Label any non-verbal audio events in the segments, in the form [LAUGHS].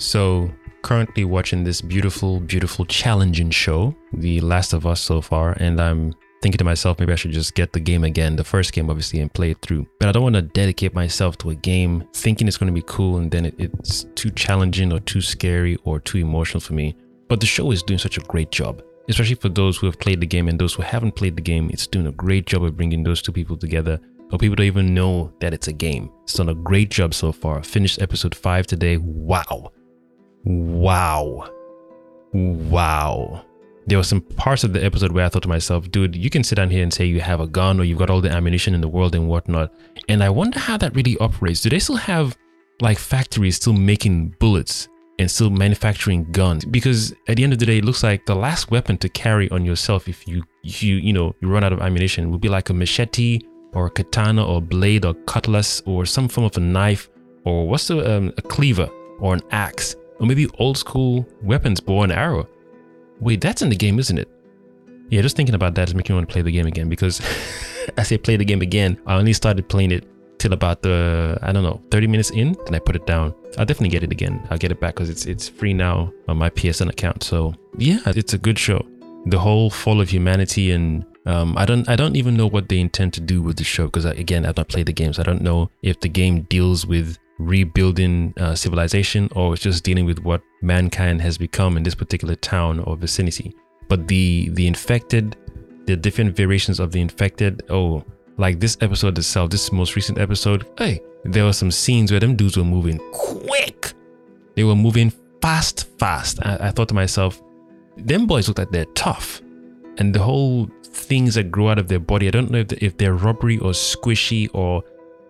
So, currently watching this beautiful, beautiful, challenging show, The Last of Us so far, and I'm thinking to myself, maybe I should just get the game again, the first game, obviously, and play it through. But I don't want to dedicate myself to a game thinking it's going to be cool and then it, it's too challenging or too scary or too emotional for me. But the show is doing such a great job, especially for those who have played the game and those who haven't played the game. It's doing a great job of bringing those two people together. Or people don't even know that it's a game. It's done a great job so far. Finished episode five today. Wow. Wow. Wow. There were some parts of the episode where I thought to myself, dude, you can sit down here and say you have a gun or you've got all the ammunition in the world and whatnot. And I wonder how that really operates. Do they still have like factories still making bullets and still manufacturing guns? Because at the end of the day, it looks like the last weapon to carry on yourself if you if you you know you run out of ammunition would be like a machete or a katana or blade or cutlass or some form of a knife or what's the um, a cleaver or an axe or maybe old school weapons, bow and arrow. Wait, that's in the game, isn't it? Yeah, just thinking about that is making me want to play the game again because [LAUGHS] as I play the game again. I only started playing it till about the I don't know 30 minutes in, then I put it down. I'll definitely get it again. I'll get it back because it's it's free now on my PSN account. So yeah, it's a good show. The whole fall of humanity and um, I don't I don't even know what they intend to do with the show because again I've not played the games. I don't know if the game deals with rebuilding uh, civilization or it's just dealing with what mankind has become in this particular town or vicinity. But the the infected, the different variations of the infected, oh, like this episode itself, this most recent episode, hey, there were some scenes where them dudes were moving quick. They were moving fast, fast. I, I thought to myself, them boys look like they're tough. And the whole things that grow out of their body, I don't know if, if they're rubbery or squishy or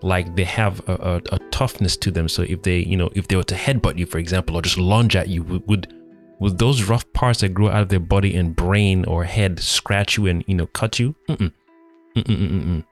like they have a, a, a, toughness to them. So if they, you know, if they were to headbutt you, for example, or just lunge at you, would, would would those rough parts that grow out of their body and brain or head scratch you and you know cut you? Mm-mm. Mm-mm-mm-mm.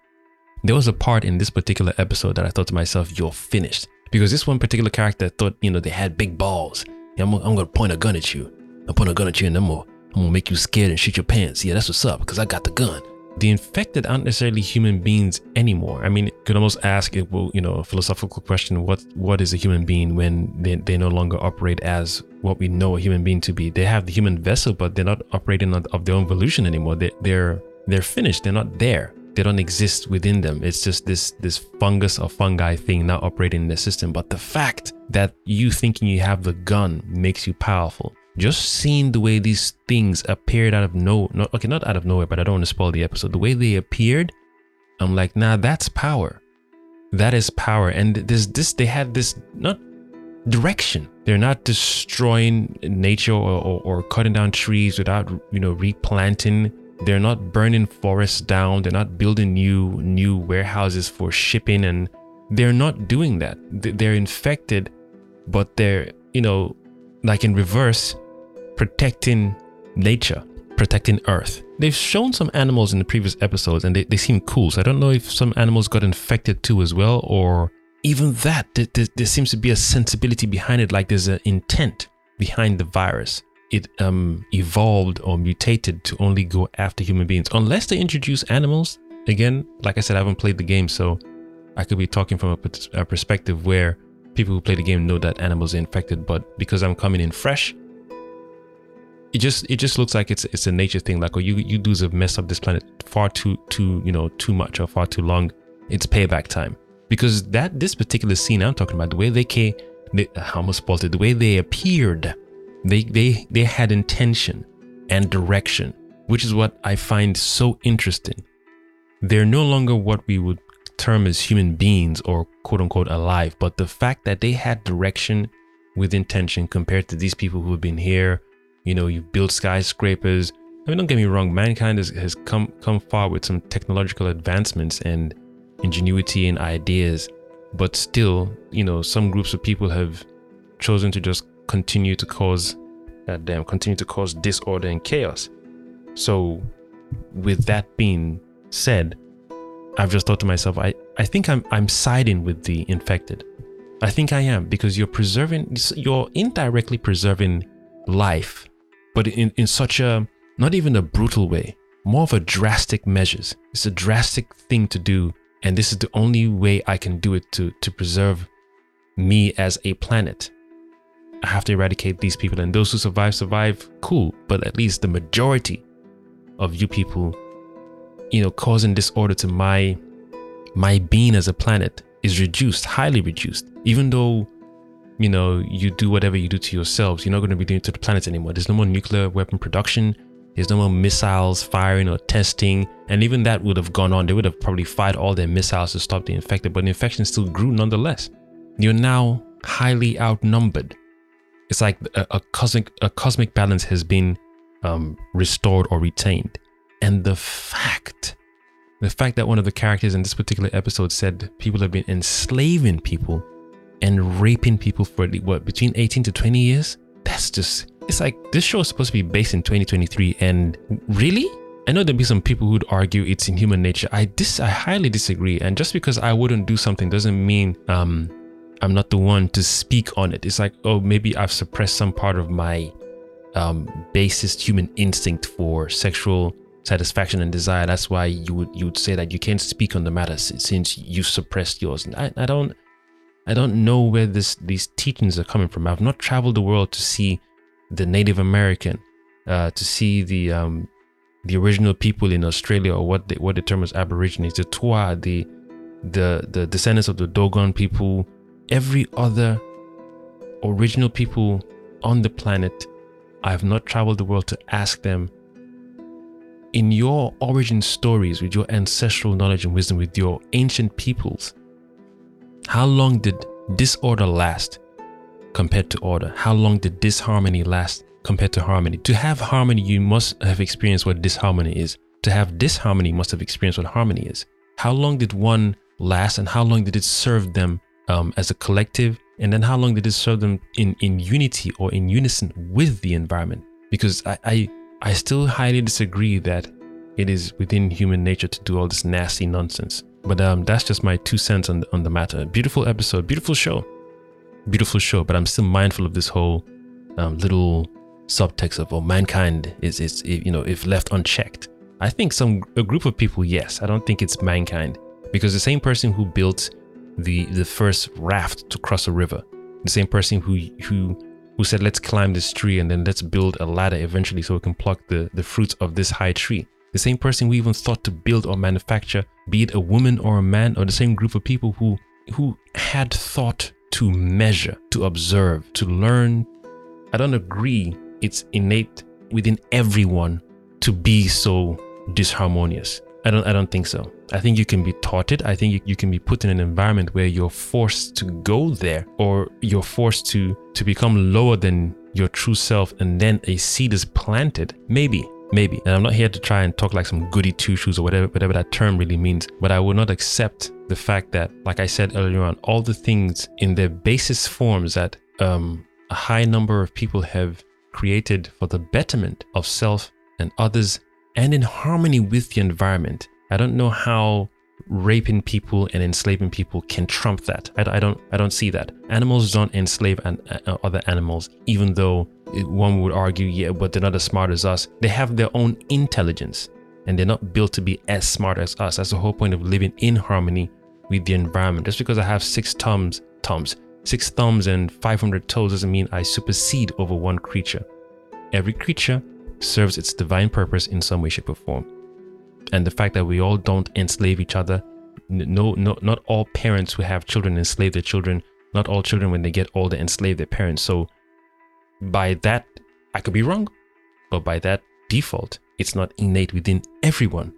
There was a part in this particular episode that I thought to myself, "You're finished," because this one particular character thought, you know, they had big balls. Yeah, I'm, I'm gonna point a gun at you. I'm pointing a gun at you, and I'm gonna, I'm gonna make you scared and shoot your pants. Yeah, that's what's up, because I got the gun the infected aren't necessarily human beings anymore. I mean, you could almost ask it, well, you know, a philosophical question: what what is a human being when they, they no longer operate as what we know a human being to be? They have the human vessel, but they're not operating of their own volition anymore. They, they're they're finished. They're not there. They don't exist within them. It's just this this fungus or fungi thing now operating in the system. But the fact that you thinking you have the gun makes you powerful just seeing the way these things appeared out of no, no okay, not out of nowhere, but I don't want to spoil the episode. The way they appeared, I'm like, nah, that's power. That is power. And this, this, they had this not direction. They're not destroying nature or, or, or cutting down trees without, you know, replanting. They're not burning forests down. They're not building new, new warehouses for shipping, and they're not doing that. They're infected, but they're, you know, like in reverse, protecting nature, protecting Earth. They've shown some animals in the previous episodes and they, they seem cool. So I don't know if some animals got infected too as well, or even that. There, there, there seems to be a sensibility behind it, like there's an intent behind the virus. It um, evolved or mutated to only go after human beings, unless they introduce animals. Again, like I said, I haven't played the game, so I could be talking from a, a perspective where people who play the game know that animals are infected, but because I'm coming in fresh, it just it just looks like it's it's a nature thing. Like, oh, you you dudes have messed up this planet far too too you know too much or far too long. It's payback time because that this particular scene I'm talking about, the way they came, they, almost spoiled it. The way they appeared, they they they had intention and direction, which is what I find so interesting. They're no longer what we would term as human beings or quote unquote alive, but the fact that they had direction with intention compared to these people who have been here you know, you build skyscrapers. I mean, don't get me wrong, mankind has, has come come far with some technological advancements and ingenuity and ideas, but still, you know, some groups of people have chosen to just continue to cause damn continue to cause disorder and chaos. So with that being said, I've just thought to myself, I, I think I'm I'm siding with the infected. I think I am because you're preserving you're indirectly preserving life but in, in such a not even a brutal way, more of a drastic measures. It's a drastic thing to do, and this is the only way I can do it to to preserve me as a planet. I have to eradicate these people, and those who survive, survive, cool. But at least the majority of you people, you know, causing disorder to my my being as a planet is reduced, highly reduced. Even though, you know, you do whatever you do to yourselves, you're not going to be doing it to the planet anymore. There's no more nuclear weapon production. There's no more missiles firing or testing. And even that would have gone on. They would have probably fired all their missiles to stop the infected, but the infection still grew nonetheless. You're now highly outnumbered. It's like a, a cosmic a cosmic balance has been um, restored or retained. And the fact, the fact that one of the characters in this particular episode said people have been enslaving people and raping people for what between 18 to 20 years, that's just it's like this show is supposed to be based in 2023 and really I know there'll be some people who'd argue it's in human nature. I dis I highly disagree. And just because I wouldn't do something doesn't mean um I'm not the one to speak on it. It's like, oh, maybe I've suppressed some part of my um basest human instinct for sexual satisfaction and desire. That's why you would you would say that you can't speak on the matter since you suppressed yours. I, I don't I don't know where this these teachings are coming from. I've not traveled the world to see the Native American, uh, to see the um, the original people in Australia or what they, what the term is Aborigines, the Twa, the the the descendants of the Dogon people, every other original people on the planet. I have not traveled the world to ask them in your origin stories, with your ancestral knowledge and wisdom, with your ancient peoples, how long did disorder last? compared to order? How long did disharmony last compared to harmony? To have harmony, you must have experienced what disharmony is. To have disharmony, must have experienced what harmony is. How long did one last and how long did it serve them um, as a collective? And then how long did it serve them in, in unity or in unison with the environment? Because I, I, I still highly disagree that it is within human nature to do all this nasty nonsense. But um, that's just my two cents on on the matter. Beautiful episode, beautiful show beautiful show, but I'm still mindful of this whole um, little subtext of, oh, mankind is, is, you know, if left unchecked. I think some, a group of people, yes. I don't think it's mankind because the same person who built the, the first raft to cross a river, the same person who, who, who said, let's climb this tree and then let's build a ladder eventually so we can pluck the, the fruits of this high tree. The same person who even thought to build or manufacture, be it a woman or a man, or the same group of people who who had thought to measure, to observe, to learn. I don't agree it's innate within everyone to be so disharmonious. I don't I don't think so. I think you can be taught it. I think you, you can be put in an environment where you're forced to go there or you're forced to to become lower than your true self and then a seed is planted. Maybe. Maybe. And I'm not here to try and talk like some goody two shoes or whatever whatever that term really means, but I will not accept the fact that, like I said earlier on, all the things in their basest forms that um, a high number of people have created for the betterment of self and others and in harmony with the environment. I don't know how raping people and enslaving people can trump that. I, I don't I don't see that. Animals don't enslave an, uh, other animals, even though one would argue, yeah, but they're not as smart as us. They have their own intelligence and they're not built to be as smart as us. That's the whole point of living in harmony with the environment. Just because I have six thumbs, thumbs, six thumbs and 500 toes doesn't mean I supersede over one creature. Every creature serves its divine purpose in some way, shape, or form. And the fact that we all don't enslave each other, no, no, not all parents who have children enslave their children. Not all children, when they get older, enslave their parents. So, by that, I could be wrong, but by that default, it's not innate within everyone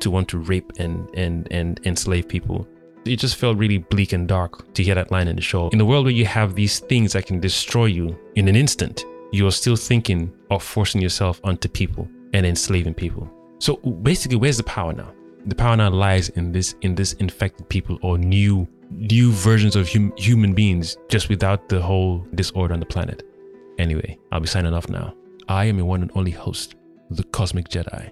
to want to rape and and and enslave people it just felt really bleak and dark to hear that line in the show. In a world where you have these things that can destroy you in an instant, you are still thinking of forcing yourself onto people and enslaving people. So basically, where's the power now? The power now lies in this in this infected people or new new versions of hum, human beings, just without the whole disorder on the planet. Anyway, I'll be signing off now. I am your one and only host, the Kosmic Jedi.